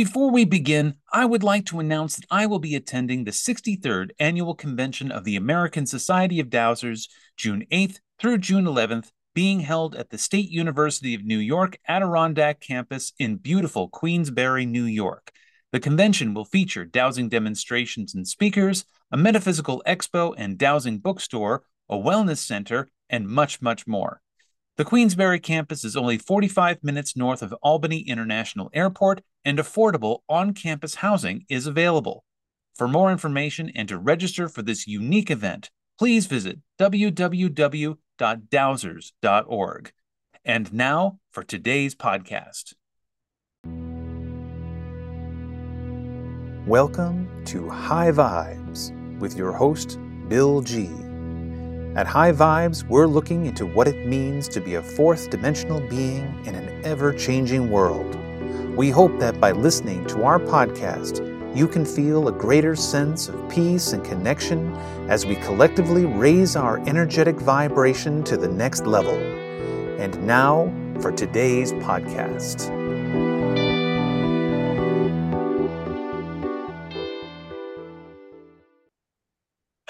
Before we begin, I would like to announce that I will be attending the 63rd Annual Convention of the American Society of Dowsers June 8th through June 11th, being held at the State University of New York Adirondack campus in beautiful Queensbury, New York. The convention will feature dowsing demonstrations and speakers, a metaphysical expo and dowsing bookstore, a wellness center, and much, much more. The Queensbury campus is only 45 minutes north of Albany International Airport, and affordable on campus housing is available. For more information and to register for this unique event, please visit www.dowsers.org. And now for today's podcast. Welcome to High Vibes with your host, Bill Gee. At High Vibes, we're looking into what it means to be a fourth dimensional being in an ever changing world. We hope that by listening to our podcast, you can feel a greater sense of peace and connection as we collectively raise our energetic vibration to the next level. And now for today's podcast.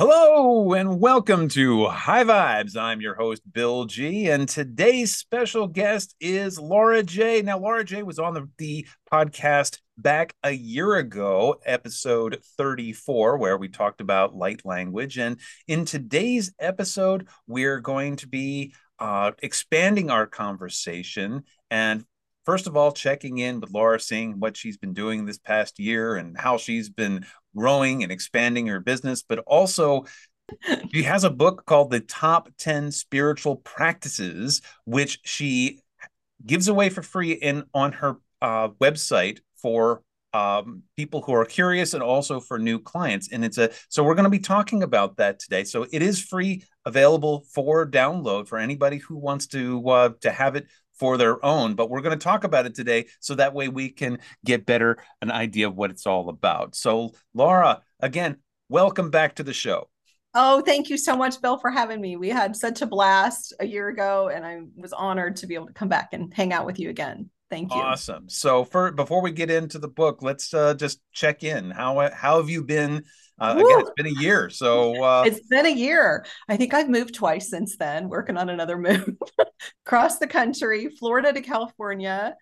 Hello and welcome to High Vibes. I'm your host, Bill Gee, and today's special guest is Lara Jaye. Now, Lara Jaye was on the, the podcast back a year ago, episode 34, where we talked about light language. And in today's episode, we're going to be uh, expanding our conversation and first of all, checking in with Lara, seeing what she's been doing this past year and how she's been growing and expanding her business, but also she has a book called The Top 10 Spiritual Practices, which she gives away for free in on her uh, website for um, people who are curious and also for new clients. And it's a so we're going to be talking about that today. So it is free, available for download for anybody who wants to uh, to have it for their own. But we're going to talk about it today so that way we can get better an idea of what it's all about. So, Lara, again, welcome back to the show. Oh, thank you so much, Bill, for having me. We had such a blast a year ago, and I was honored to be able to come back and hang out with you again. Thank you. Awesome. So, for before we get into the book, let's uh, just check in. How how have you been? Uh, again, it's been a year, so uh... it's been a year. I think I've moved twice since then, working on another move. Across the country, Florida to California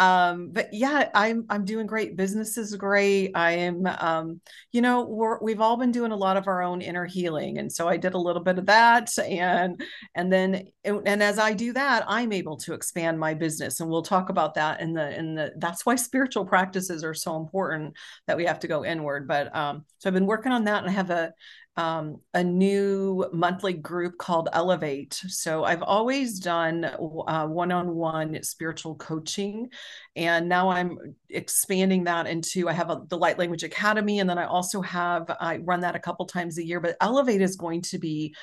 um but yeah i'm i'm doing great. Business is great. I am um you know we're, we've all been doing a lot of our own inner healing. And so i did a little bit of that. And and then and as i do that i'm able to expand my business. And we'll talk about that in the in the that's why spiritual practices are so important that we have to go inward. But um so i've been working on that and i have a um, a new monthly group called Elevate. So I've always done one on one spiritual coaching. And now I'm expanding that into I have a, the Light Language Academy. And then I also have, I run that a couple times a year. But Elevate is going to be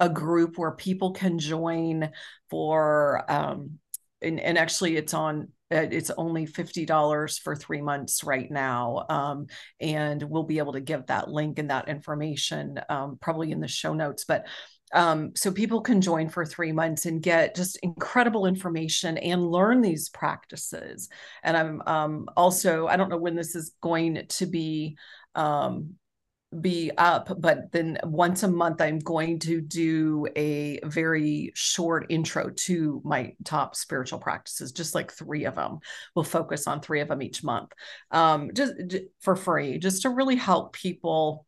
a group where people can join for, um, and, and actually it's on it's only $50 for three months right now. Um, and we'll be able to give that link and that information um, probably in the show notes. But um, so people can join for three months and get just incredible information and learn these practices. And I'm um, also, I don't know when this is going to be um, be up but then once a month i'm going to do a very short intro to my top spiritual practices just like three of them we'll focus on three of them each month um, just, just for free just to really help people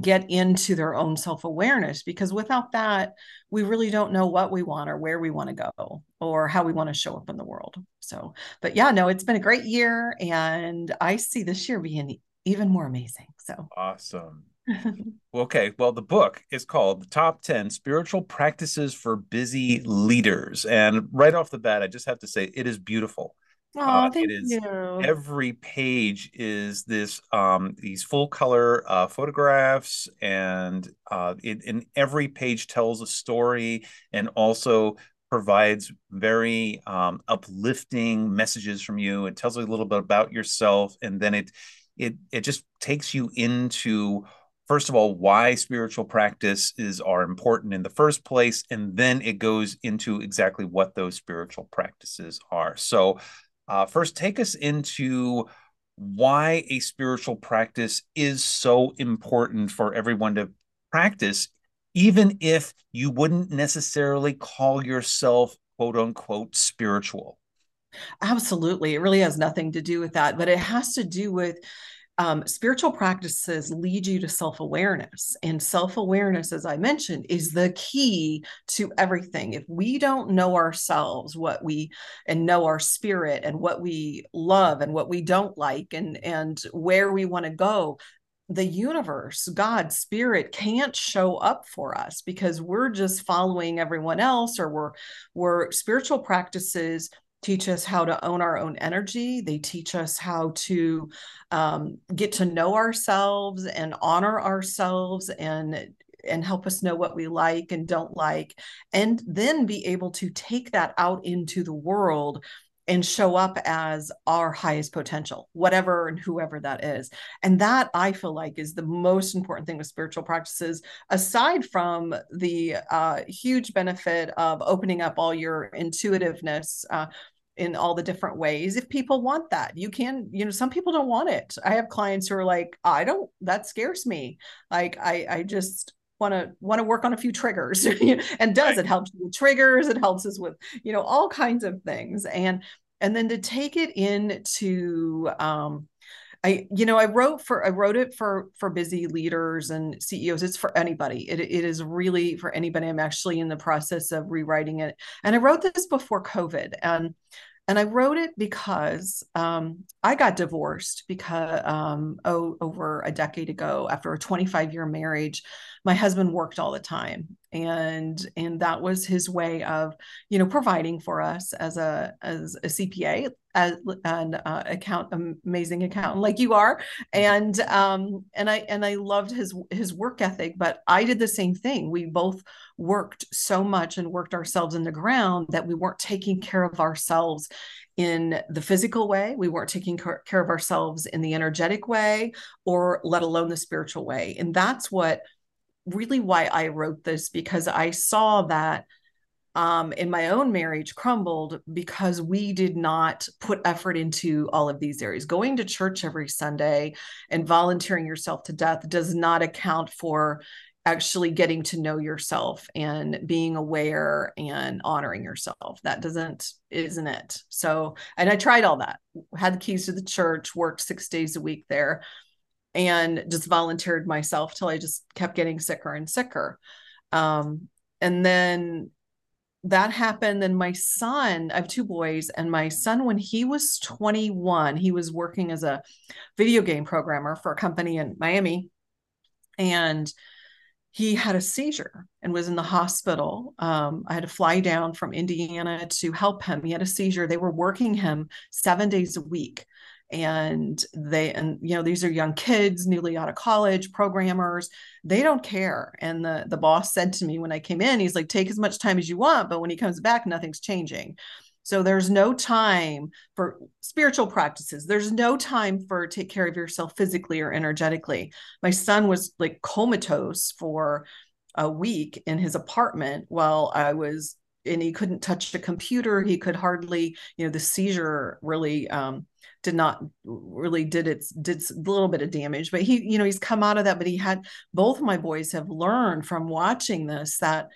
get into their own self-awareness because without that we really don't know what we want or where we want to go or how we want to show up in the world. So but yeah no it's been a great year and i see this year being even more amazing. So awesome. okay, well, the book is called The Top 10 Spiritual Practices for Busy Leaders. And right off the bat, I just have to say it is beautiful. Oh, uh, thank it is you. every page is this um these full color uh photographs and uh it, and every page tells a story and also provides very um uplifting messages from you it tells a little bit about yourself and then it it it just takes you into first of all why spiritual practices are important in the first place and then it goes into exactly what those spiritual practices are so uh, first take us into why a spiritual practice is so important for everyone to practice, even if you wouldn't necessarily call yourself quote unquote spiritual. Absolutely. It really has nothing to do with that, but it has to do with um, spiritual practices lead you to self awareness. And self awareness, as I mentioned, is the key to everything. If we don't know ourselves, what we and know our spirit and what we love and what we don't like and, and where we want to go, the universe, God, spirit can't show up for us because we're just following everyone else or we're we're spiritual practices teach us how to own our own energy. They teach us how to um, get to know ourselves and honor ourselves and and help us know what we like and don't like and then be able to take that out into the world and show up as our highest potential, whatever and whoever that is. And that I feel like is the most important thing with spiritual practices, aside from the uh, huge benefit of opening up all your intuitiveness. Uh, in all the different ways if people want that you can you know some people don't want it. I have clients who are like i don't that scares me. Like i i just want to want to work on a few triggers and does it helps with triggers it helps us with you know all kinds of things. And and then to take it into um I, you know, I wrote for I wrote it for for busy leaders and CEOs. It's for anybody. It it is really for anybody. I'm actually in the process of rewriting it, and I wrote this before COVID, and and I wrote it because um, I got divorced because um, oh, over a decade ago after a 25 year marriage my husband worked all the time and and that was his way of you know providing for us as a as a cpa as an uh, account amazing accountant like you are. And um and i and i loved his his work ethic but i did the same thing. We both worked so much and worked ourselves in the ground that we weren't taking care of ourselves in the physical way. We weren't taking care of ourselves in the energetic way or let alone the spiritual way. And that's what really why I wrote this because I saw that um, in my own marriage crumbled because we did not put effort into all of these areas. Going to church every Sunday and volunteering yourself to death does not account for actually getting to know yourself and being aware and honoring yourself. That doesn't, isn't it? So, and I tried all that, had the keys to the church, worked six days a week there and just volunteered myself till I just kept getting sicker and sicker. Um, and then that happened. Then my son, I have two boys, and my son, when he was 21, he was working as a video game programmer for a company in Miami. And he had a seizure and was in the hospital. Um, I had to fly down from Indiana to help him. He had a seizure. They were working him seven days a week and they and you know these are young kids newly out of college programmers they don't care. And the the boss said to me when i came in he's like take as much time as you want but when he comes back nothing's changing. So there's no time for spiritual practices. There's no time for take care of yourself physically or energetically. My son was like comatose for a week in his apartment while i was and he couldn't touch the computer. He could hardly you know the seizure really um, did not really did its did a little bit of damage but he you know he's come out of that but he had both my boys have learned from watching this that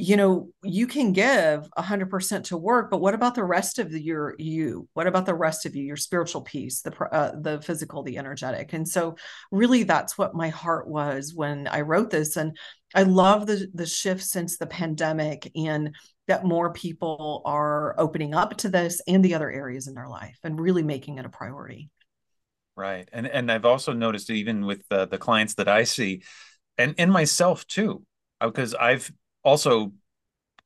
you know you can give 100% to work but what about the rest of your you what about the rest of you your spiritual piece the uh, the physical the energetic and so really that's what my heart was when i wrote this and i love the the shift since the pandemic and that more people are opening up to this and the other areas in their life and really making it a priority. Right. And and I've also noticed even with the, the clients that I see and and myself too because uh, I've also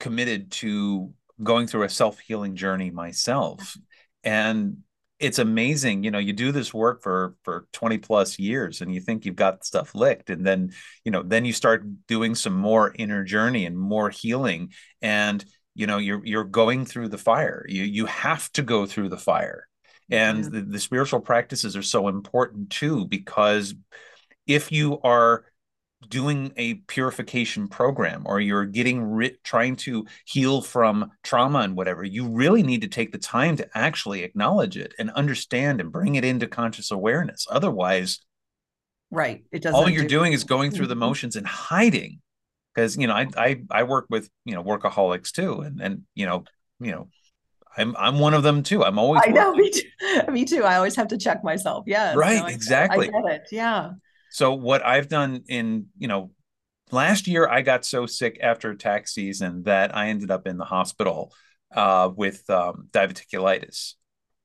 committed to going through a self-healing journey myself. And it's amazing you know you do this work for for 20 plus years and you think you've got stuff licked and then you know then you start doing some more inner journey and more healing and you know you're you're going through the fire. You you have to go through the fire. And the, the spiritual practices are so important too because if you are doing a purification program or you're getting ri- trying to heal from trauma and whatever you really need to take the time to actually acknowledge it and understand and bring it into conscious awareness otherwise right it doesn't all you're do- doing is going through the Mhm. motions and hiding because you know I, I i work with you know workaholics too and and you know you know i'm i'm one of them too i'm always I know, me too. Me too. I always have to check myself. Yes. Right, no, I- exactly. I get it. Yeah. So what I've done in, you know, last year I got so sick after tax season that I ended up in the hospital uh, with um, diverticulitis.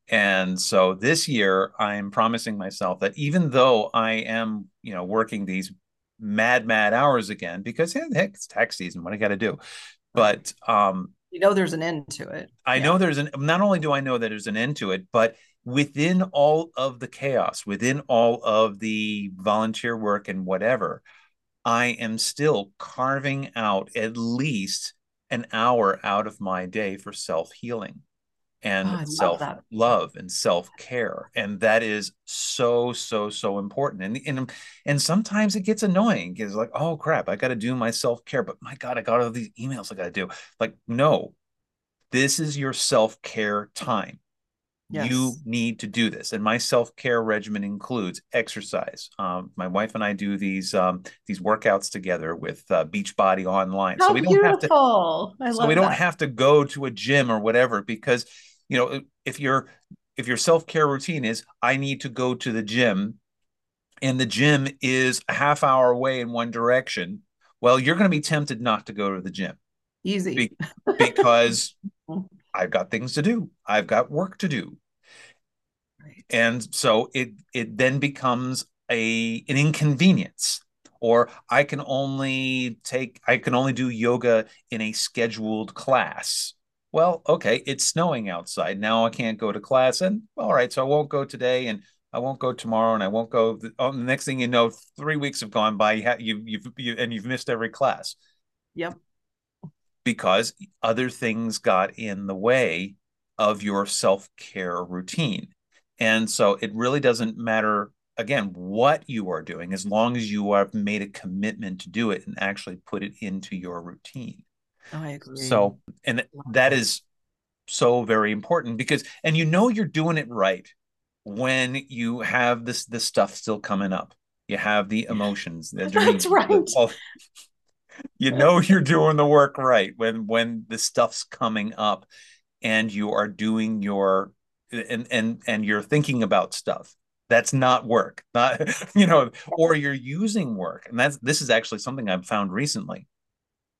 And so this year I'm promising myself that even though I am, you know, working these mad, mad hours again, because yeah, heck, it's tax season, what I got to do. But um, You know, there's an end to it. I Yeah. know there's an not only do I know that there's an end to it, but within all of the chaos, within all of the volunteer work and whatever, I am still carving out at least an hour out of my day for self-healing and Oh, love self love and self-care. And that is so so so important. And and and sometimes it gets annoying. It's like oh crap i got to do my self-care but my god i got all these emails i got to do. Like no. This is your self-care time you need to do this. And my self-care regimen includes exercise. Um, my wife and i do these um, these workouts together with uh, beachbody online. How so we don't have to beautiful. I so we don't have to go to a gym or whatever because you know if your if your self-care routine is i need to go to the gym and the gym is a half hour away in one direction well you're going to be tempted not to go to the gym. Easy. be- because i've got things to do. I've got work to do. Right. and so it it then becomes a an inconvenience. Or i can only take i can only do yoga in a scheduled class. Well okay it's snowing outside. Now i can't go to class. And all right so i won't go today and i won't go tomorrow and i won't go the, oh, the next thing you know three weeks have gone by. You, you, you've you, and you've missed every class. Yep. Because other things got in the way of your self-care routine. And so it really doesn't matter again what you are doing as long as you have made a commitment to do it and actually put it into your routine. Oh, I agree. so and that is so very important because and you know you're doing it right when you have this this stuff still coming up. You have the emotions That's right. all- you know you're doing the work right when when the stuff's coming up and you are doing your and and and you're thinking about stuff. That's not work not you know or you're using work. And that's this is actually something i've found recently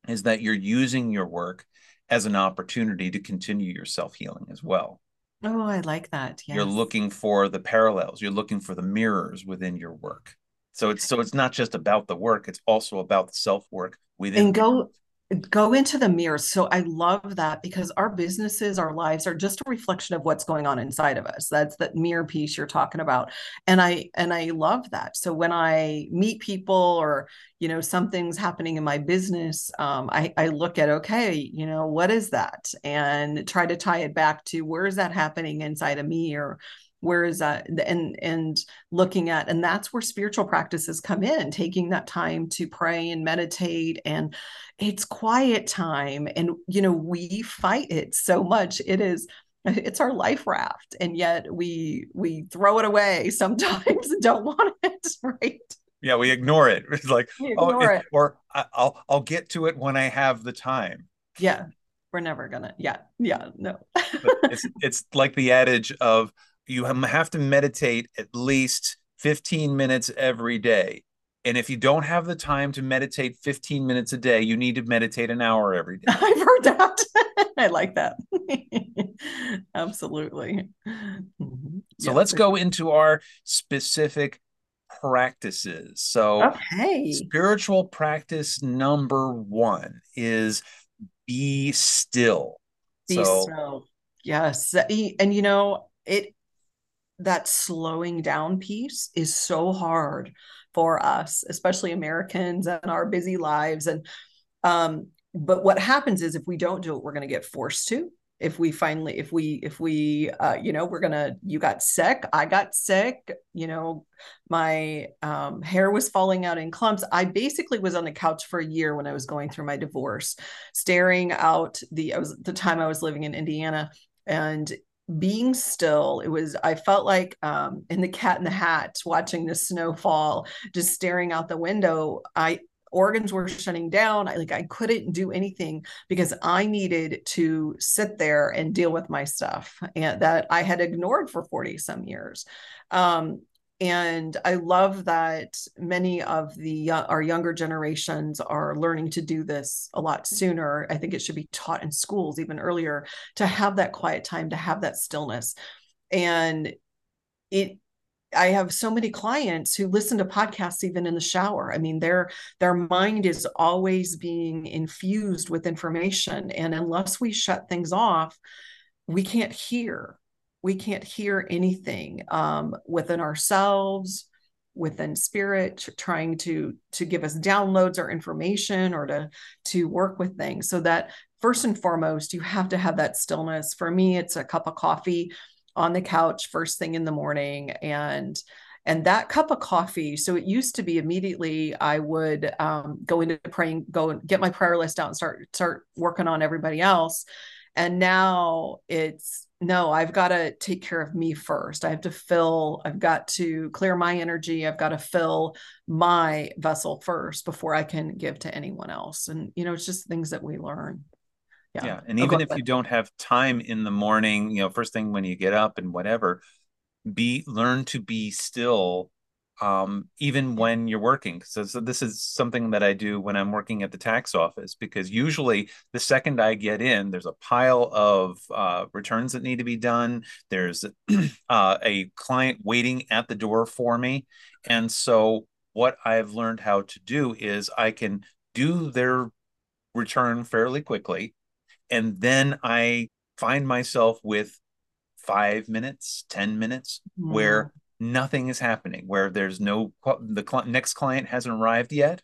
is that you're using your work as an opportunity to continue your self-healing as well. Oh, I like that. Yes. you're looking for the parallels. You're looking for the mirrors within your work. So it's so it's not just about the work it's also about the self-work within and go go into the mirror. So i love that because our businesses our lives are just a reflection of what's going on inside of us. That's that mirror piece you're talking about. And i and i love that. So when i meet people or you know something's happening in my business um, I, I look at okay you know what is that? And try to tie it back to where is that happening inside of me or where is that and and looking at and that's where spiritual practices come in taking that time to pray and meditate and it's quiet time and you know we fight it so much. It is it's our life raft and yet we we throw it away sometimes and don't want it right? Yeah we ignore it. It's like oh it, it. or i'll i'll get to it when i have the time. Yeah we're never gonna yeah yeah no. It's it's like the adage of you have to meditate at least 15 minutes every day. And if you don't have the time to meditate 15 minutes a day you need to meditate an hour every day. I've heard that. I like that. Absolutely. Mhm. so Yeah, let's go into our specific practices. So okay. spiritual practice number one is be still. Be so still. Yes. And you know, it that slowing down piece is so hard for us, especially Americans and our busy lives. And um, but what happens is if we don't do it, we're going to get forced to. if we finally if we if we uh you know we're gonna you got sick i got sick you know my um, hair was falling out in clumps i basically was on the couch for a year when i was going through my divorce staring out the i was the time i was living in indiana and being still it was i felt like um in the cat in the hat watching the snow fall just staring out the window. I organs were shutting down. I like i couldn't do anything because i needed to sit there and deal with my stuff and that i had ignored for 40 some years. Um, and i love that many of the uh, our younger generations are learning to do this a lot sooner i think it should be taught in schools even earlier to have that quiet time to have that stillness and it I have so many clients who listen to podcasts even in the shower. I mean, their their mind is always being infused with information, and unless we shut things off, we can't hear. We can't hear anything um, within ourselves, within spirit, trying to to give us downloads or information or to to work with things. So that first and foremost, you have to have that stillness. For me, it's a cup of coffee on the couch first thing in the morning and and that cup of coffee so it used to be immediately i would um, go into praying go and get my prayer list out and start start working on everybody else and now it's no i've got to take care of me first. I have to fill i've got to clear my energy. I've got to fill my vessel first before i can give to anyone else. And you know it's just things that we learn. Yeah, yeah. and oh, even if you don't have time in the morning you know first thing when you get up and whatever be learn to be still um, even when you're working. So, so, this is something that I do when I'm working at the tax office because usually the second I get in, there's a pile of uh, returns that need to be done. There's uh, a client waiting at the door for me, and so what I've learned how to do is I can do their return fairly quickly and then I find myself with five minutes, 10 minutes mm. where nothing is happening, where there's no, the cl- next client hasn't arrived yet.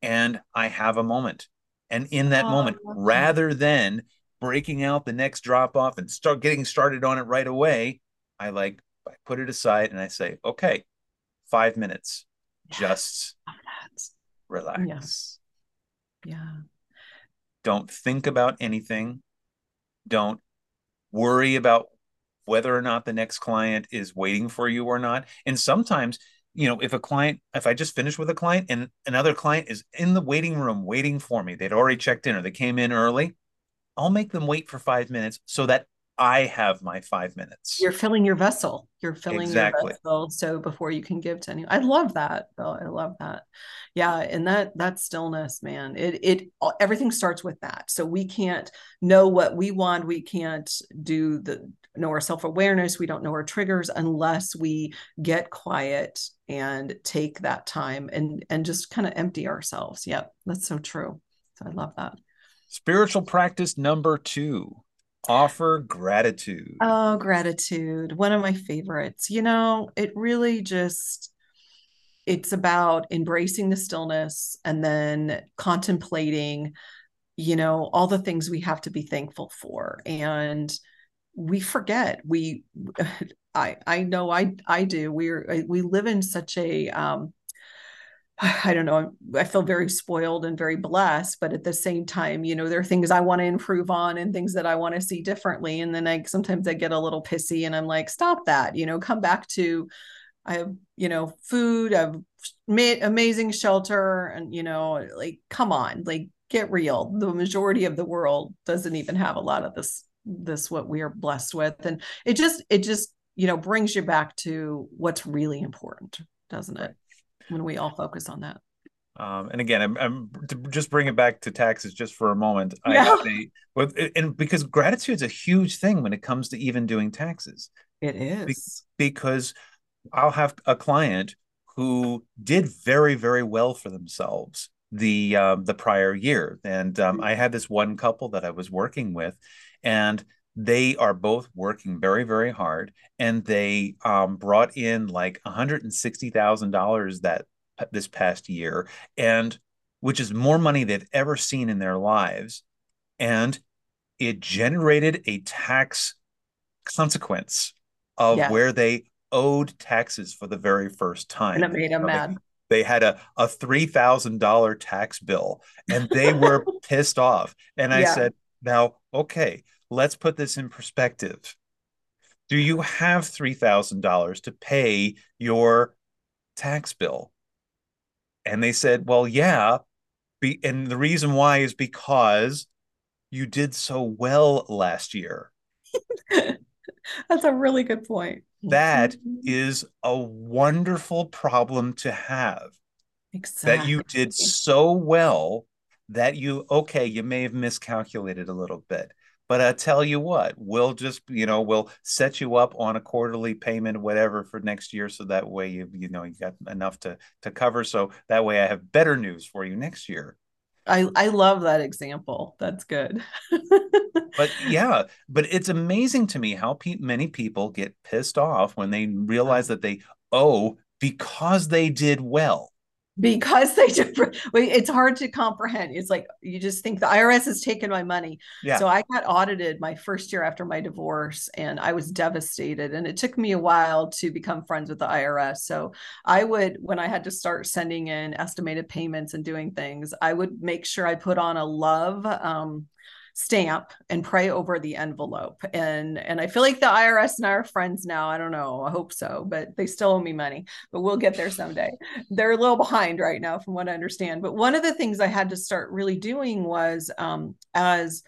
And I have a moment. And in that oh, moment, rather than breaking out the next drop off and start getting started on it right away, I like, I put it aside and I say, okay, five minutes, yes. just relax. Yeah. yeah. Don't think about anything. Don't worry about whether or not the next client is waiting for you or not. And sometimes, you know, if a client, if I just finished with a client and another client is in the waiting room waiting for me, they'd already checked in or they came in early, I'll make them wait for five minutes so that I have my five minutes. You're filling your vessel. You're filling exactly. your vessel. So before you can give to anyone, I love that. Though I love that. Yeah, and that that stillness, man. It it everything starts with that. So we can't know what we want. We can't do the know our self awareness. We don't know our triggers unless we get quiet and take that time and and just kind of empty ourselves. Yep, that's so true. So I love that. Spiritual practice number two Offer gratitude. Oh, gratitude. One of my favorites. You know, it really just it's about embracing the stillness and then contemplating, you know, all the things we have to be thankful for. And we forget. We I I know I I do. We're we live in such a um I don't know, I feel very spoiled and very blessed, but at the same time, you know, there are things I want to improve on and things that I want to see differently. And then I sometimes I get a little pissy and I'm like, stop that, you know, come back to I have, you know, food, I've made amazing shelter, and you know, like, come on, like get real. The majority of the world doesn't even have a lot of this, this what we are blessed with. And it just, it just, you know, brings you back to what's really important, doesn't it? when we all focus on that. Um, and again, I'm, I'm, to just bring it back to taxes just for a moment. Yeah. I and because gratitude is a huge thing when it comes to even doing taxes. It is Be- because I'll have a client who did very very well for themselves the um, the prior year, and um, I had this one couple that I was working with, and they are both working very very hard and they um, brought in like $160000 that this past year and which is more money they've ever seen in their lives and it generated a tax consequence of where they owed taxes for the very first time. And it made them You know, they- mad. They had a, a $3,000 tax bill and they were pissed off. And I Yeah. said, now, okay, let's put this in perspective. Do you have $3,000 to pay your tax bill? And they said, well, yeah. Be, and the reason why is because you did so well last year. That's a really good point. That Mhm. a wonderful problem to have. exactly. that you did so well that you okay you may have miscalculated a little bit but i tell you what we'll just you know we'll set you up on a quarterly payment whatever for next year so that way you you know you got enough to to cover so that way i have better news for you next year I I love that example. That's good. but yeah but it's amazing to me how pe- many people get pissed off when they realize that they owe because they did well because they wait, it's hard to comprehend. It's like you just think the IRS has taken my money. yeah So I got audited my first year after my divorce and I was devastated. And it took me a while to become friends with the IRS. So I would, when I had to start sending in estimated payments and doing things, I would make sure I put on a love um, stamp and pray over the envelope. And and I feel like the IRS and I are friends now. I don't know. I hope so, but they still owe me money. But we'll get there someday. They're a little behind right now, from what I understand. But one of the things I had to start really doing was um, as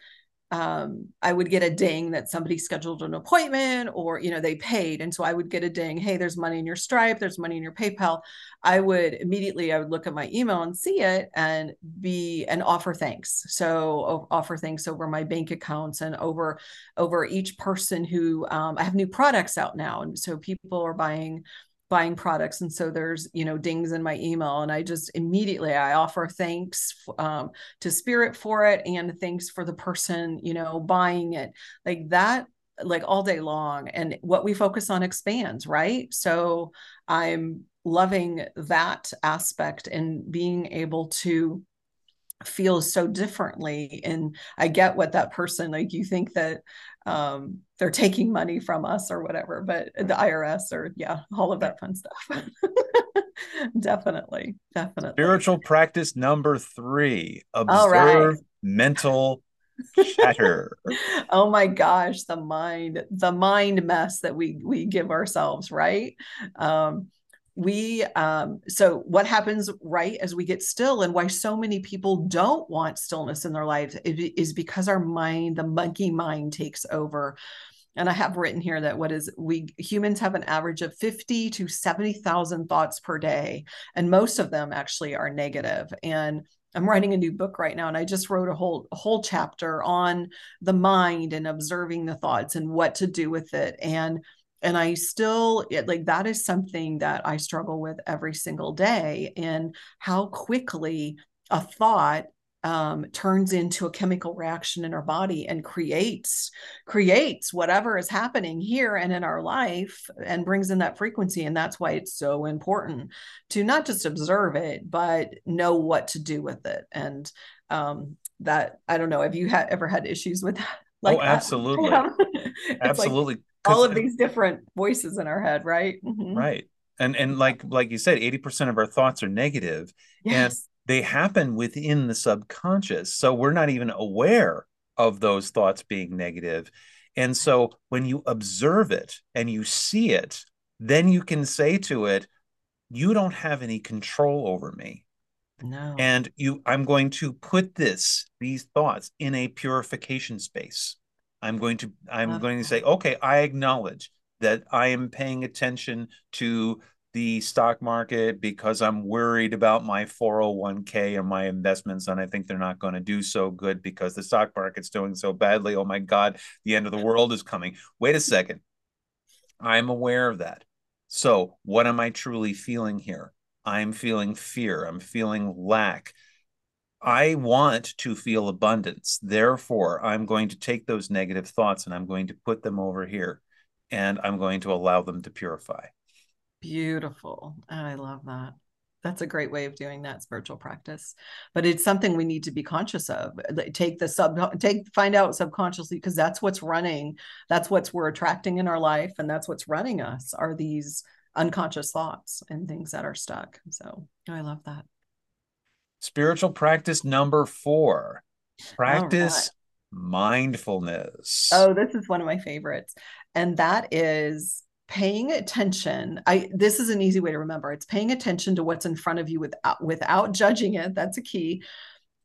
um, I would get a ding that somebody scheduled an appointment or, you know, they paid. And so I would get a ding, hey, there's money in your Stripe, there's money in your PayPal. I would immediately, I would look at my email and see it and be and offer thanks. So offer thanks over my bank accounts and over, over each person who um, I have new products out now. And so people are buying buying products. And so there's you know dings in my email and i just immediately i offer thanks um, to spirit for it and thanks for the person you know buying it. Like that like all day long. And what we focus on expands right? So i'm loving that aspect and being able to feel so differently and i get what that person like you think that um they're taking money from us or whatever but the irs or yeah all of that fun stuff. Definitely definitely. Spiritual practice number three observe right. mental chatter. Oh my gosh the mind the mind mess that we we give ourselves right? Um we um so what happens right as we get still and why so many people don't want stillness in their lives is, because our mind the monkey mind takes over and i have written here that what is we humans have an average of 50 to 70,000 thoughts per day and most of them actually are negative and I'm writing a new book right now, and I just wrote a whole a whole chapter on the mind and observing the thoughts and what to do with it. And and I still it, like that is something that I struggle with every single day. And how quickly a thought um, turns into a chemical reaction in our body and creates creates whatever is happening here and in our life and brings in that frequency and that's why it's so important to not just observe it but know what to do with it and um, that i don't know have you had ever had issues with that Oh, that? absolutely. Yeah. It's like absolutely 'Cause- all of these different voices in our head right? Mhm. right. And and like like you said 80% of our thoughts are negative yes. they happen within the subconscious. So we're not even aware of those thoughts being negative. And so when you observe it and you see it then you can say to it you don't have any control over me. No. And you i'm going to put this these thoughts in a purification space i'm going to i'm Love going to say okay i acknowledge that i am paying attention to the stock market because i'm worried about my 401k and my investments and i think they're not going to do so good because the stock market's doing so badly. Oh my god the end of the world is coming. Wait a second. I'm aware of that. So what am i truly feeling here? I'm feeling fear. I'm feeling lack. I want to feel abundance. Therefore, I'm going to take those negative thoughts and I'm going to put them over here and I'm going to allow them to purify. beautiful. Oh, I love that. That's a great way of doing that spiritual practice. But it's something we need to be conscious of. Take the sub take find out subconsciously because that's what's running that's what's we're attracting in our life and that's what's running us are these unconscious thoughts and things that are stuck. So i love that spiritual practice number four. Practice right. mindfulness. Oh this is one of my favorites and that is paying attention. I this is an easy way to remember. It's paying attention to what's in front of you without without judging it. That's a key.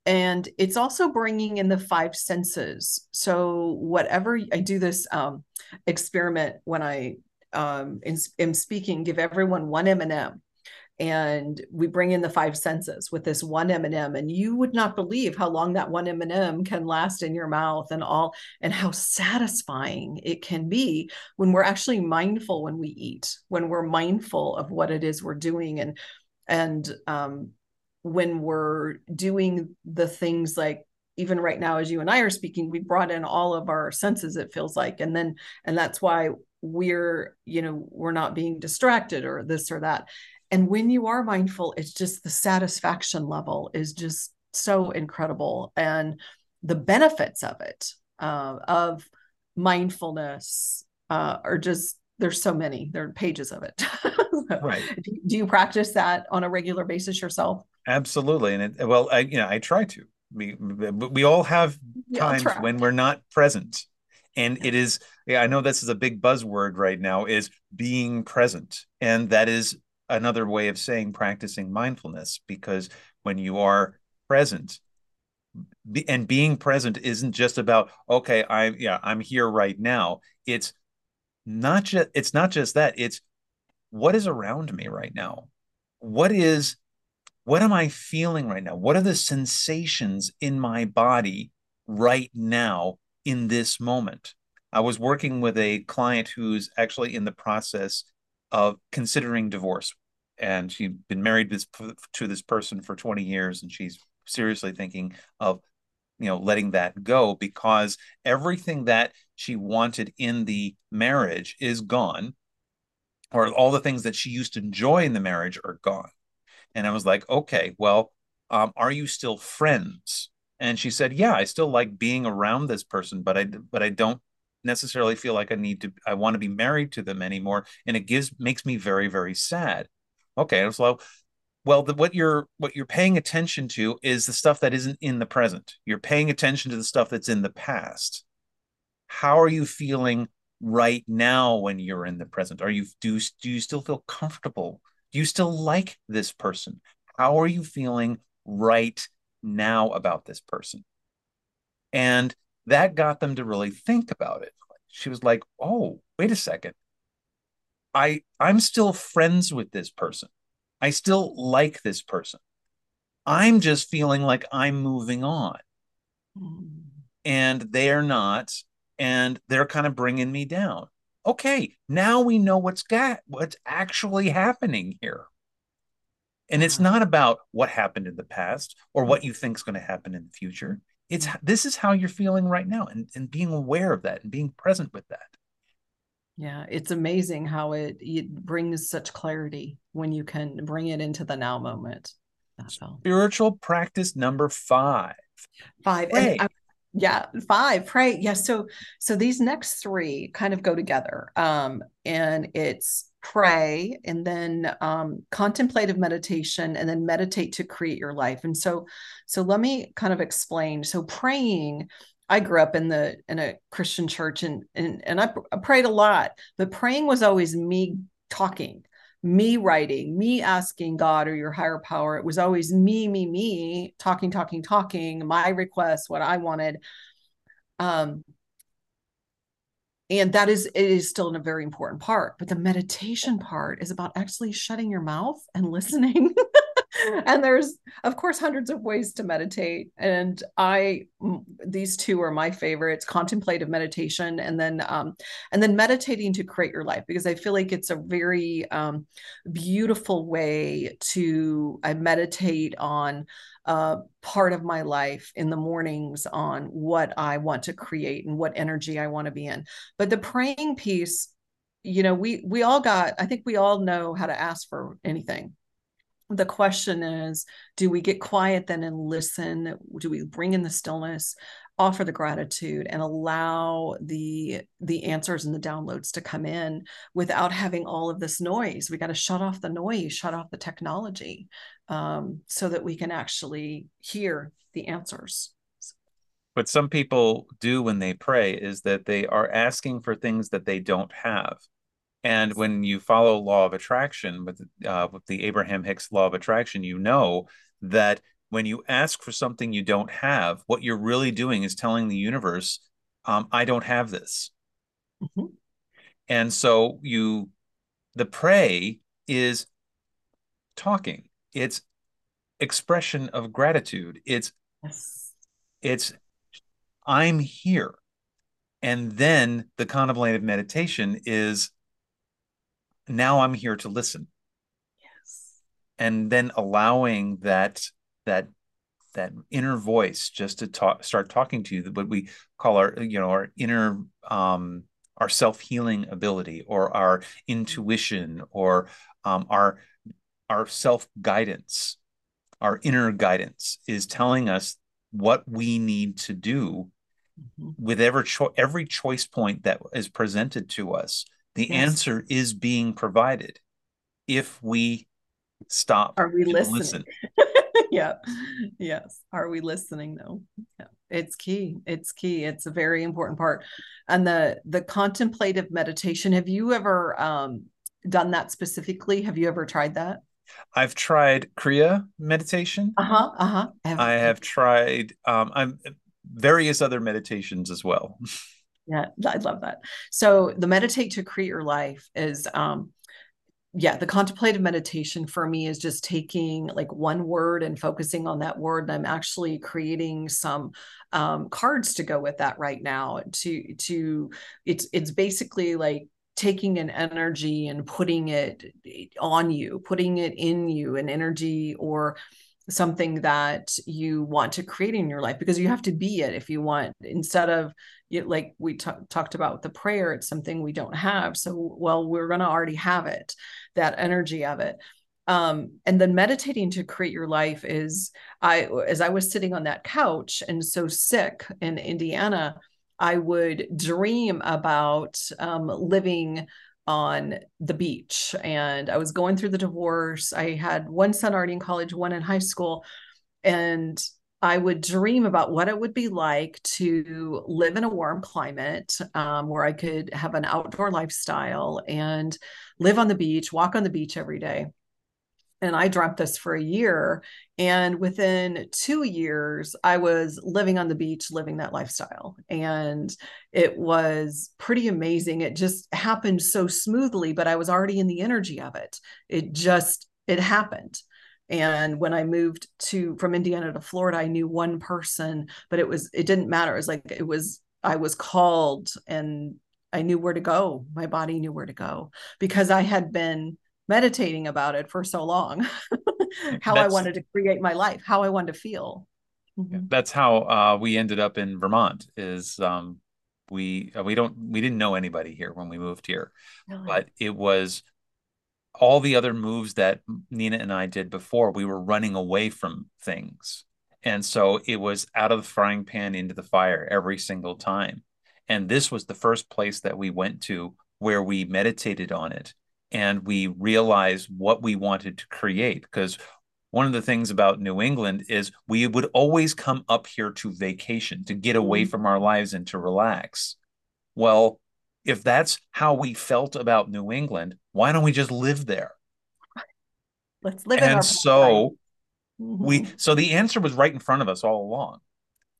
And it's also bringing in the five senses. So whatever i do this um, experiment when i um, am speaking give everyone one m&m and we bring in the five senses with this one m&m and you would not believe how long that one m&m can last in your mouth and all and how satisfying it can be when we're actually mindful when we eat when we're mindful of what it is we're doing and and um, when we're doing the things like even right now as you and i are speaking we brought in all of our senses it feels like and then and that's why we're you know we're not being distracted or this or that and when you are mindful it's just the satisfaction level is just so incredible. And the benefits of it uh, of mindfulness uh, are just there's so many there are pages of it. Right. do you practice that on a regular basis yourself? Absolutely. And it, well i you know i try to. We we all have times when we're not present. And it is yeah i know this is a big buzzword right now is being present. And that is another way of saying practicing mindfulness because when you are present and being present isn't just about okay i'm yeah i'm here right now. It's not just it's not just that it's what is around me right now? What is what am i feeling right now? What are the sensations in my body right now in this moment? I was working with a client who's actually in the process of considering divorce. And she'd been married this, to this person for 20 years and she's seriously thinking of you know letting that go because everything that she wanted in the marriage is gone or all the things that she used to enjoy in the marriage are gone. And i was like okay well um, are you still friends? And she said yeah i still like being around this person but i but i don't necessarily feel like i need to i want to be married to them anymore and it gives makes me very very sad. Okay so well the, what you're what you're paying attention to is the stuff that isn't in the present. You're paying attention to the stuff that's in the past. How are you feeling right now when you're in the present? Are you do do you still feel comfortable? Do you still like this person? How are you feeling right now about this person? And that got them to really think about it she was like oh wait a second I I'm still friends with this person. I still like this person. I'm just feeling like I'm moving on. Mm. And they're not and they're kind of bringing me down. Okay, now we know what's got what's actually happening here. And it's not about what happened in the past or what you think is going to happen in the future. It's mm. this is how you're feeling right now and, and being aware of that and being present with that. Yeah, it's amazing how it it brings such clarity when you can bring it into the now moment. Spiritual practice number five. Five. And I, yeah, five. Pray. Yeah. So so these next three kind of go together. Um, and it's pray and then um, contemplative meditation and then meditate to create your life and so so let me kind of explain so praying I grew up in the in a Christian church and and and I, I prayed a lot, but praying was always me talking, me writing, me asking God or your higher power. It was always me, me, me talking, talking, talking. My requests, what I wanted. Um, and that is it is still in a very important part but the meditation part is about actually shutting your mouth and listening and there's of course hundreds of ways to meditate. And i these two are my favorites contemplative meditation and then um, and then meditating to create your life because i feel like it's a very um, beautiful way to i meditate on uh, part of my life in the mornings on what i want to create and what energy i want to be in. But the praying piece you know we we all got i think we all know how to ask for anything the question is do we get quiet then and listen? Do we bring in the stillness offer the gratitude and allow the the answers and the downloads to come in without having all of this noise? We got to shut off the noise shut off the technology um, so that we can actually hear the answers. What some people do when they pray is that they are asking for things that they don't have and when you follow law of attraction with, uh, with the Abraham Hicks law of attraction, you know that when you ask for something you don't have, what you're really doing is telling the universe, um, I don't have this. Mm-hmm. And so you, the pray is talking. It's expression of gratitude. It's, yes. it's, I'm here. And then the contemplative meditation is now I'm here to listen. Yes. And then allowing that that that inner voice just to talk start talking to you what we call our you know our inner um our self-healing ability or our intuition or um, our our self-guidance our inner guidance is telling us what we need to do mm-hmm. with every, cho- every choice point that is presented to us the yes. answer is being provided if we stop. Are we listening? Listen. yeah. Yes. Are we listening though? Yeah. It's key. It's key. It's a very important part. And the the contemplative meditation, have you ever um done that specifically? Have you ever tried that? I've tried Kriya meditation. Uh-huh. Uh-huh. I have, I have tried um I'm various other meditations as well. Yeah, I love that. So the meditate to create your life is um yeah, the contemplative meditation for me is just taking like one word and focusing on that word. And I'm actually creating some um, cards to go with that right now. To to it's it's basically like taking an energy and putting it on you, putting it in you, an energy or something that you want to create in your life because you have to be it. If you want instead of like we t- talked about the prayer it's something we don't have. So well we're going to already have it that energy of it. Um, and then meditating to create your life is i as i was sitting on that couch and so sick in indiana i would dream about um, living on the beach and I was going through the divorce. I had one son already in college, one in high school. And I would dream about what it would be like to live in a warm climate um, where I could have an outdoor lifestyle and live on the beach, walk on the beach every day and I dreamt this for a year. And within two years, I was living on the beach, living that lifestyle. And it was pretty amazing. It just happened so smoothly, but I was already in the energy of it. It just, it happened. And when I moved to from Indiana to Florida, I knew one person, but it was, it didn't matter. It was like, it was, I was called and I knew where to go. My body knew where to go because I had been meditating about it for so long how that's, i wanted to create my life how i wanted to feel mm-hmm. that's how uh, we ended up in vermont is um, we uh, we don't we didn't know anybody here when we moved here really? but it was all the other moves that nina and i did before we were running away from things and so it was out of the frying pan into the fire every single time and this was the first place that we went to where we meditated on it and we realized what we wanted to create because one of the things about New England is we would always come up here to vacation, to get away mm-hmm. from our lives and to relax. Well, if that's how we felt about New England, why don't we just live there? Let's live and so mm-hmm. we so the answer was right in front of us all along.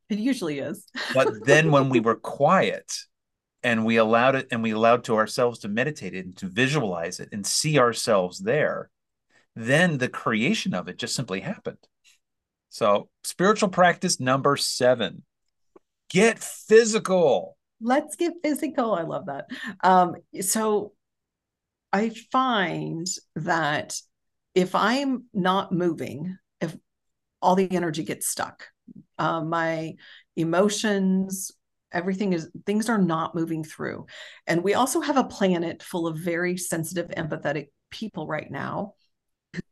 It usually is. but then when we were quiet and we allowed it and we allowed to ourselves to meditate it and to visualize it and see ourselves there then the creation of it just simply happened. So spiritual practice number seven get physical. Let's get physical. I love that. Um, so i find that if i'm not moving if all the energy gets stuck uh, my emotions everything is things are not moving through and we also have a planet full of very sensitive empathetic people right now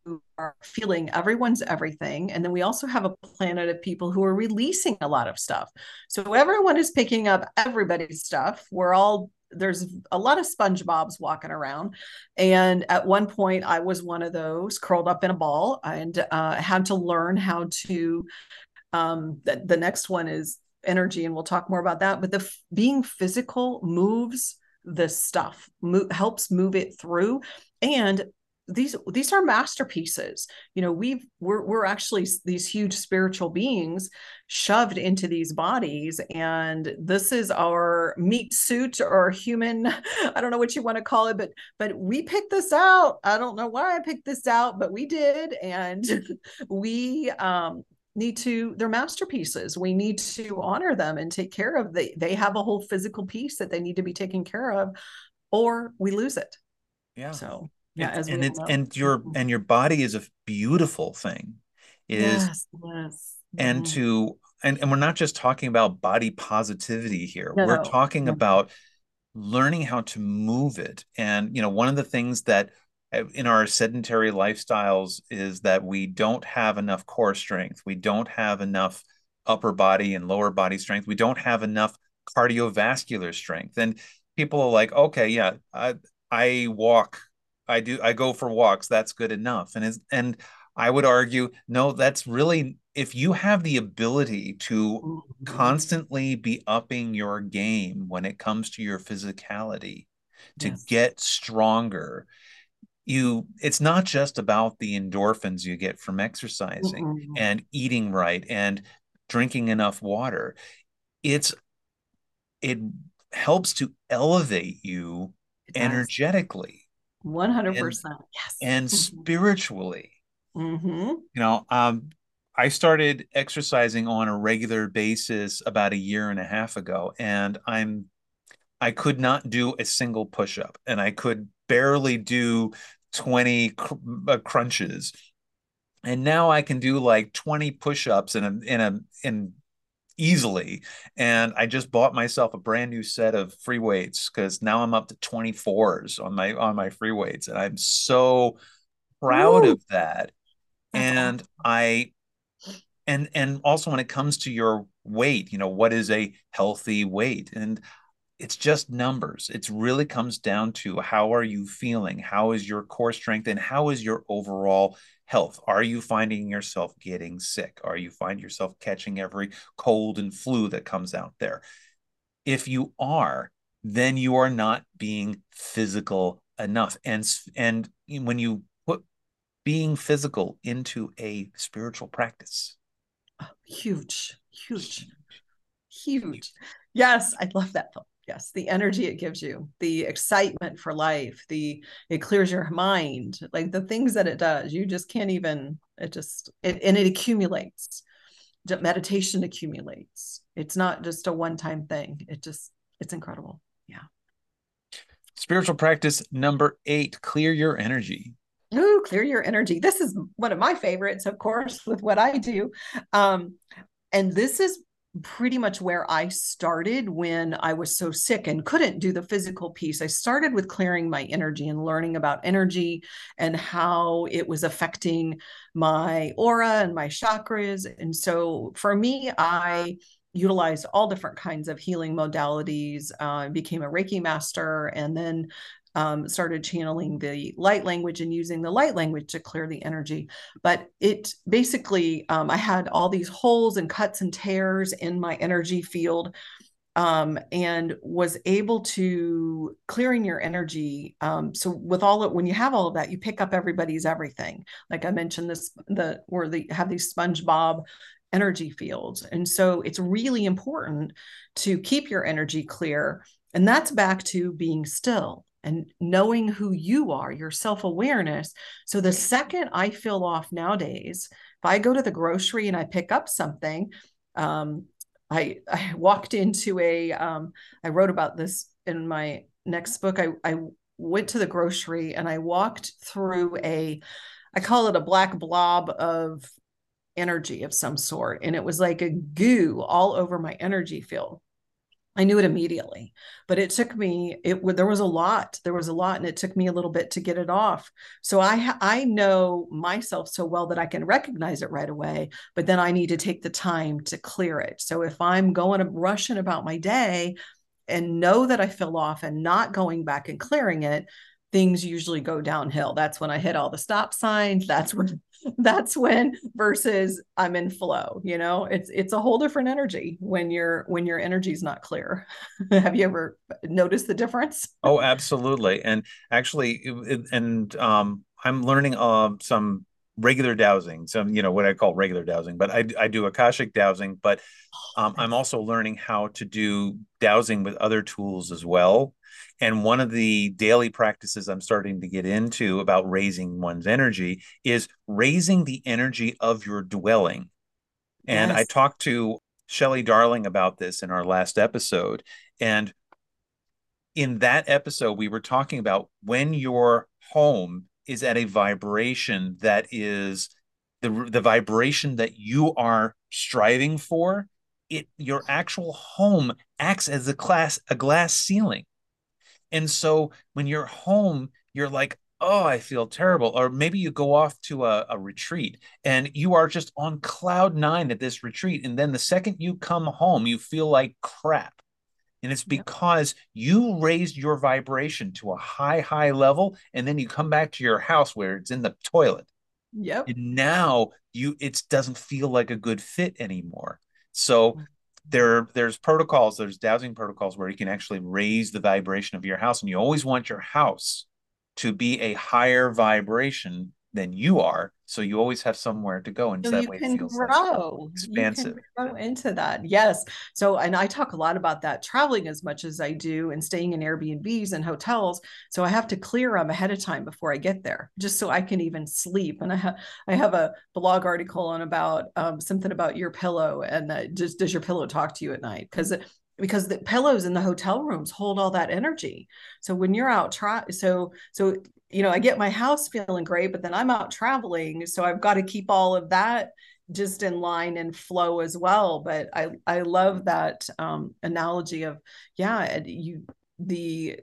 who are feeling everyone's everything. And then we also have a planet of people who are releasing a lot of stuff. So everyone is picking up everybody's stuff. We're all there's a lot of SpongeBob's walking around. And at one point, I was one of those curled up in a ball and uh, had to learn how to. Um, the, the next one is energy, and we'll talk more about that. But the being physical moves the stuff, mo- helps move it through. And these these are masterpieces you know we've we're, we're actually these huge spiritual beings shoved into these bodies and this is our meat suit or human i don't know what you want to call it but but we picked this out i don't know why i picked this out but we did and we um need to they're masterpieces we need to honor them and take care of they they have a whole physical piece that they need to be taken care of or we lose it yeah so yeah and, and it's and your mm-hmm. and your body is a beautiful thing it yes, is yes. and mm-hmm. to and, and we're not just talking about body positivity here no, we're talking no. about learning how to move it and you know one of the things that in our sedentary lifestyles is that we don't have enough core strength we don't have enough upper body and lower body strength we don't have enough cardiovascular strength and people are like okay yeah i i walk I do I go for walks. That's good enough. And is and I would argue, no, that's really if you have the ability to mm-hmm. constantly be upping your game when it comes to your physicality, to yes. get stronger, you it's not just about the endorphins you get from exercising mm-hmm. and eating right and drinking enough water. It's it helps to elevate you energetically 100% and, yes and spiritually mm-hmm. you know um i started exercising on a regular basis about a year and a half ago and i'm i could not do a single push-up and i could barely do 20 cr- uh, crunches and now i can do like 20 push-ups in a in a in easily. And I just bought myself a brand new set of free weights because now I'm up to 24s on my on my free weights. And I'm so proud of that. And I and and also when it comes to your weight, you know, what is a healthy weight? And it's just numbers. It really comes down to how are you feeling? How is your core strength and how is your overall health? Are you finding yourself getting sick? Are you find yourself catching every cold and flu that comes out there? If you are, then you are not being physical enough. And and when you put being physical into a spiritual practice, oh, huge, huge, huge. Yes, I love that yes the energy it gives you the excitement for life the it clears your mind like the things that it does you just can't even it just it and it accumulates. Meditation accumulates. It's not just a one time thing. It just it's incredible. Yeah. Spiritual practice number eight clear your energy. Ooh, clear your energy. This is one of my favorites, of course, with what I do. Um, and this is pretty much where I started when I was so sick and couldn't do the physical piece. I started with clearing my energy and learning about energy and how it was affecting my aura and my chakras. And so for me, I utilized all different kinds of healing modalities. Uh, became a Reiki master and then um, started channeling the light language and using the light language to clear the energy. But it basically, um, I had all these holes and cuts and tears in my energy field. Um, and was able to clearing your energy. Um, so with all of when you have all of that, you pick up everybody's everything. Like I mentioned, this the where they have these SpongeBob energy fields, and so it's really important to keep your energy clear. And that's back to being still and knowing who you are, your self awareness. So the second I feel off nowadays, if I go to the grocery and I pick up something, um, I, I walked into a, um, I wrote about this in my next book. I, I went to the grocery and I walked through a, I call it a black blob of energy of some sort. And it was like a goo all over my energy field. I knew it immediately, but it took me. It there was a lot. There was a lot, and it took me a little bit to get it off. So I I know myself so well that I can recognize it right away. But then I need to take the time to clear it. So if I'm going rushing about my day, and know that I feel off, and not going back and clearing it, things usually go downhill. That's when I hit all the stop signs. That's when that's when versus i'm in flow you know? It's it's a whole different energy when your when your energy is not clear. Have you ever noticed the difference? Oh absolutely. And actually and um i'm learning uh, some regular dowsing some you know what i call regular dowsing but i, I do akashic dowsing but um, i'm also learning how to do dowsing with other tools as well and one of the daily practices I'm starting to get into about raising one's energy is raising the energy of your dwelling. And yes. I talked to Shelly Darling about this in our last episode. And in that episode, we were talking about when your home is at a vibration that is the, the vibration that you are striving for, it your actual home acts as a class a glass ceiling and so when you're home, you're like, oh, I feel terrible. Or maybe you go off to a, a, retreat and you are just on cloud nine at this retreat. And then the second you come home, you feel like crap. And it's because you raised your vibration to a high, high level. And then you come back to your house where it's in the toilet. Yep. And now you it doesn't feel like a good fit anymore. So mm there there's protocols there's dowsing protocols where you can actually raise the vibration of your house and you always want your house to be a higher vibration than you are so you always have somewhere to go and so that way can grow. Expansive. grow into that yes. So and i talk a lot about that traveling as much as i do and staying in airbnbs and hotels so i have to clear them ahead of time before i get there just so i can even sleep and i have i have a blog article on about um, something about your pillow and uh, just does your pillow talk to you at night? Because because the pillows in the hotel rooms hold all that energy so when you're out try so so you know, I get my house feeling great, but then I'm out traveling. So I've got to keep all of that just in line and flow as well. But I, I love that um, analogy of, yeah, you, the,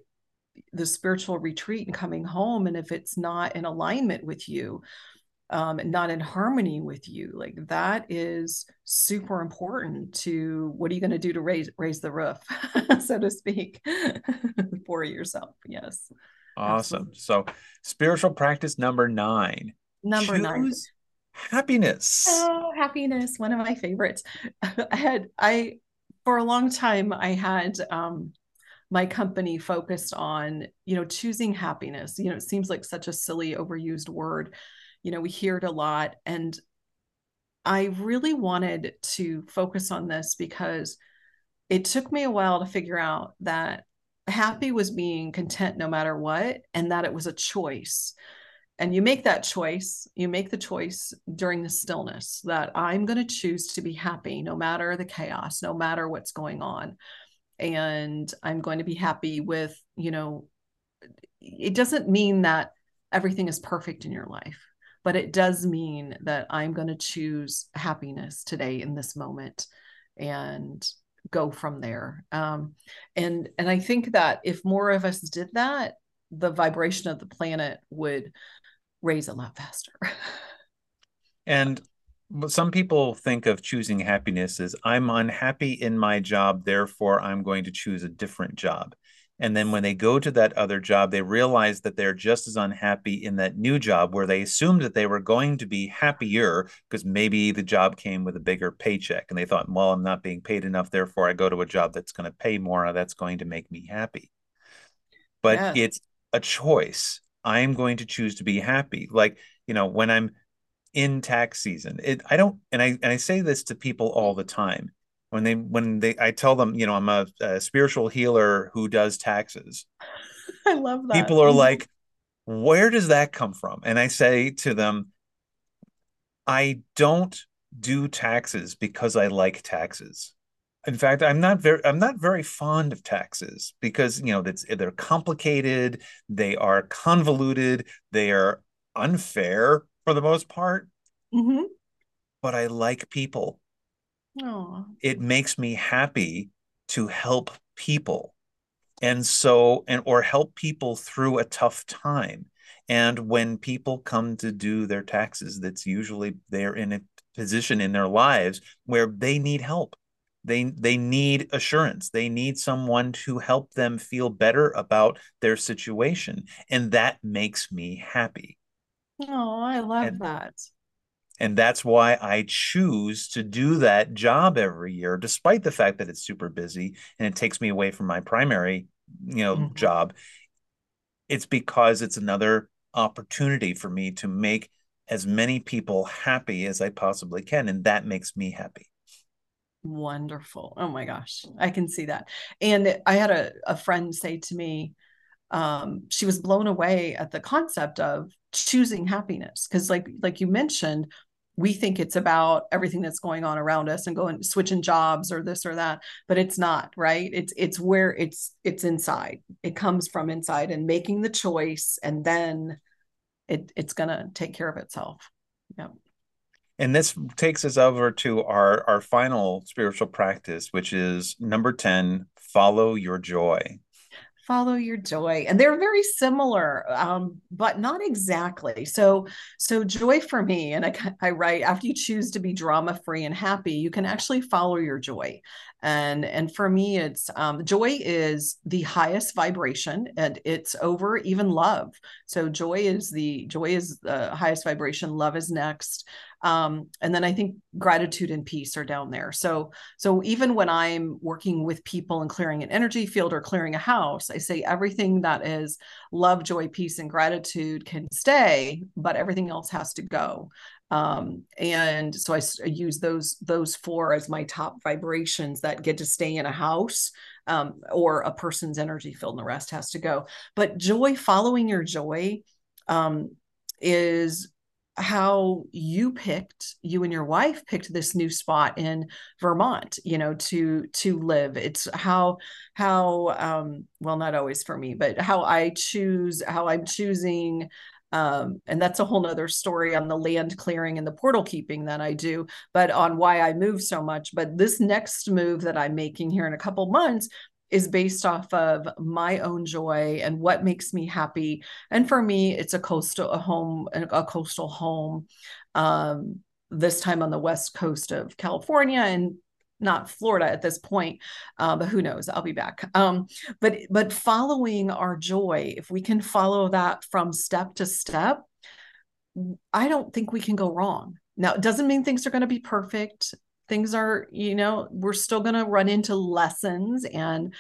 the spiritual retreat and coming home. And if it's not in alignment with you, um, not in harmony with you, like that is super important to what are you going to do to raise, raise the roof, so to speak, for yourself. Yes. Awesome. Absolutely. So, spiritual practice number nine. Number Choose nine. Happiness. Oh, happiness. One of my favorites. I had, I, for a long time, I had, um, my company focused on, you know, choosing happiness. You know, it seems like such a silly, overused word. You know, we hear it a lot. And I really wanted to focus on this because it took me a while to figure out that happy was being content no matter what and that it was a choice and you make that choice you make the choice during the stillness that i'm going to choose to be happy no matter the chaos no matter what's going on and i'm going to be happy with you know it doesn't mean that everything is perfect in your life but it does mean that i'm going to choose happiness today in this moment and go from there. Um, and and I think that if more of us did that, the vibration of the planet would raise a lot faster. and some people think of choosing happiness as I'm unhappy in my job, therefore I'm going to choose a different job. And then when they go to that other job, they realize that they're just as unhappy in that new job where they assumed that they were going to be happier because maybe the job came with a bigger paycheck. And they thought, well, I'm not being paid enough. Therefore, I go to a job that's going to pay more. That's going to make me happy. But yeah. it's a choice. I'm going to choose to be happy. Like, you know, when I'm in tax season, it, I don't, and I, and I say this to people all the time when they when they I tell them, you know, I'm a, a spiritual healer who does taxes. I love that. People are like, where does that come from? And I say to them, I don't do taxes because I like taxes. In fact, I'm not very I'm not very fond of taxes because you know that's they're complicated, they are convoluted, they are unfair for the most part. Mm-hmm. But I like people. Aww. It makes me happy to help people. And so and or help people through a tough time. And when people come to do their taxes that's usually they're in a position in their lives where they need help. They they need assurance. They need someone to help them feel better about their situation. And that makes me happy. Oh i love and, that and that's why i choose to do that job every year despite the fact that it's super busy and it takes me away from my primary you know mm-hmm. job it's because it's another opportunity for me to make as many people happy as i possibly can and that makes me happy Wonderful. Oh my gosh. I can see that. And I had a, a friend say to me, um, she was blown away at the concept of choosing happiness. Cause like, like you mentioned, we think it's about everything that's going on around us and going switching jobs or this or that but it's not right? It's it's where it's it's inside. It comes from inside and making the choice and then it it's going to take care of itself. Yeah and this takes us over to our our final spiritual practice which is number 10 follow your joy follow your joy and they're very similar um, but not exactly. So so joy for me and I, I write after you choose to be drama free and happy you can actually follow your joy. And and for me it's um, joy is the highest vibration and it's over even love. So joy is the joy is the highest vibration. Love is next um, and then i think gratitude and peace are down there. So so even when i'm working with people and clearing an energy field or clearing a house i say everything that is love joy peace and gratitude can stay but everything else has to go. Um, and so I, I, use those those four as my top vibrations that get to stay in a house um, or a person's energy field and the rest has to go. But joy following your joy um, is how you picked you and your wife picked this new spot in Vermont you know to to live it's how how um well not always for me but how I choose how I'm choosing um, and that's a whole nother story on the land clearing and the portal keeping that I do, but on why I move so much. But this next move that I'm making here in a couple months is based off of my own joy and what makes me happy. And for me, it's a coastal a home, a coastal home. Um, this time on the west coast of California and not Florida at this point, uh, but who knows? I'll be back. Um, but but following our joy, if we can follow that from step to step, I don't think we can go wrong. Now, it doesn't mean things are going to be perfect. Things are, you know, we're still going to run into lessons and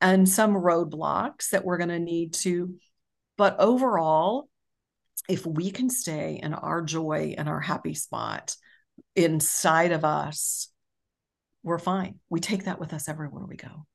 and some roadblocks that we're going to need to. But overall, if we can stay in our joy and our happy spot inside of us we're fine. We take that with us everywhere we go.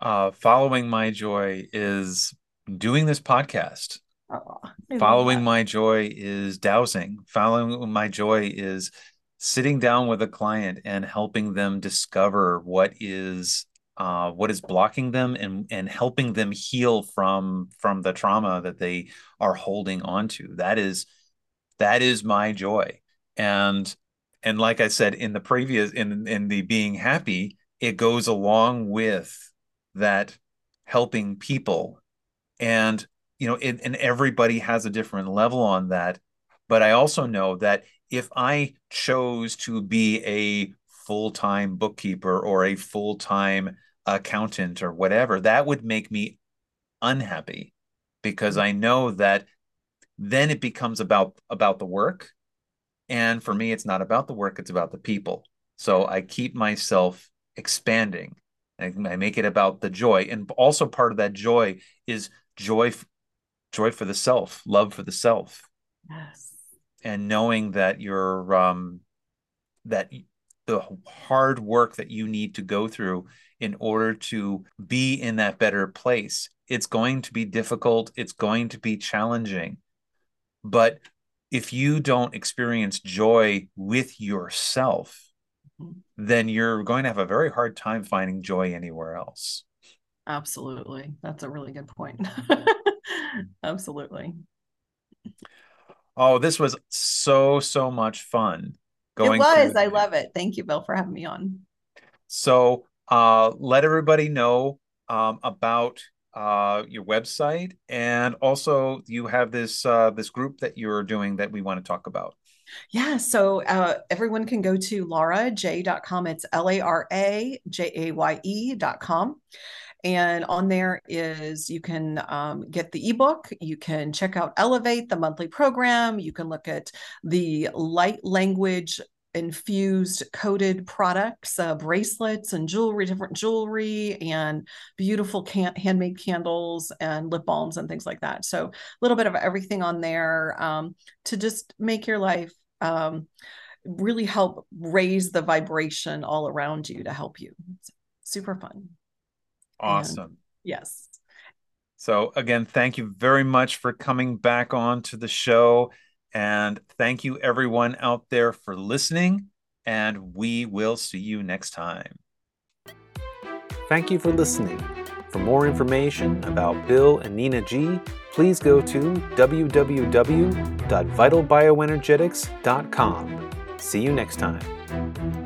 Uh, following my joy is doing this podcast. Oh, following my joy is dowsing. Following my joy is sitting down with a client and helping them discover what is uh, what is blocking them and and helping them heal from from the trauma that they are holding on to. That is that is my joy. And and like i said in the previous in in the being happy it goes along with that helping people and you know it, and everybody has a different level on that but i also know that if i chose to be a full-time bookkeeper or a full-time accountant or whatever that would make me unhappy because mm-hmm. i know that then it becomes about about the work and for me, it's not about the work, it's about the people. So I keep myself expanding. I, I make it about the joy. And also part of that joy is joy, joy for the self, love for the self. Yes. And knowing that you're um that the hard work that you need to go through in order to be in that better place. It's going to be difficult, it's going to be challenging. But if you don't experience joy with yourself, mm-hmm. then you're going to have a very hard time finding joy anywhere else. Absolutely. That's a really good point. Absolutely. Oh, this was so, so much fun. Going it was. I love it. Thank you, Bill, for having me on. So uh, let everybody know um, about uh, your website, and also you have this uh, this group that you're doing that we want to talk about. Yeah, so uh, everyone can go to larajaye.com. It's L A R A J A Y E.com. And on there is you can um, get the ebook, you can check out Elevate, the monthly program, you can look at the light language infused coated products, uh, bracelets and jewelry, different jewelry, and beautiful can- handmade candles and lip balms and things like that. So a little bit of everything on there um, to just make your life um, really help raise the vibration all around you to help you. It's super fun. Awesome. And yes. So again, thank you very much for coming back on to the show. And thank you everyone out there for listening. And we will see you next time. Thank you for listening. For more information about Bill and Nina Gee, please go to www.vitalbioenergetics.com. See you next time.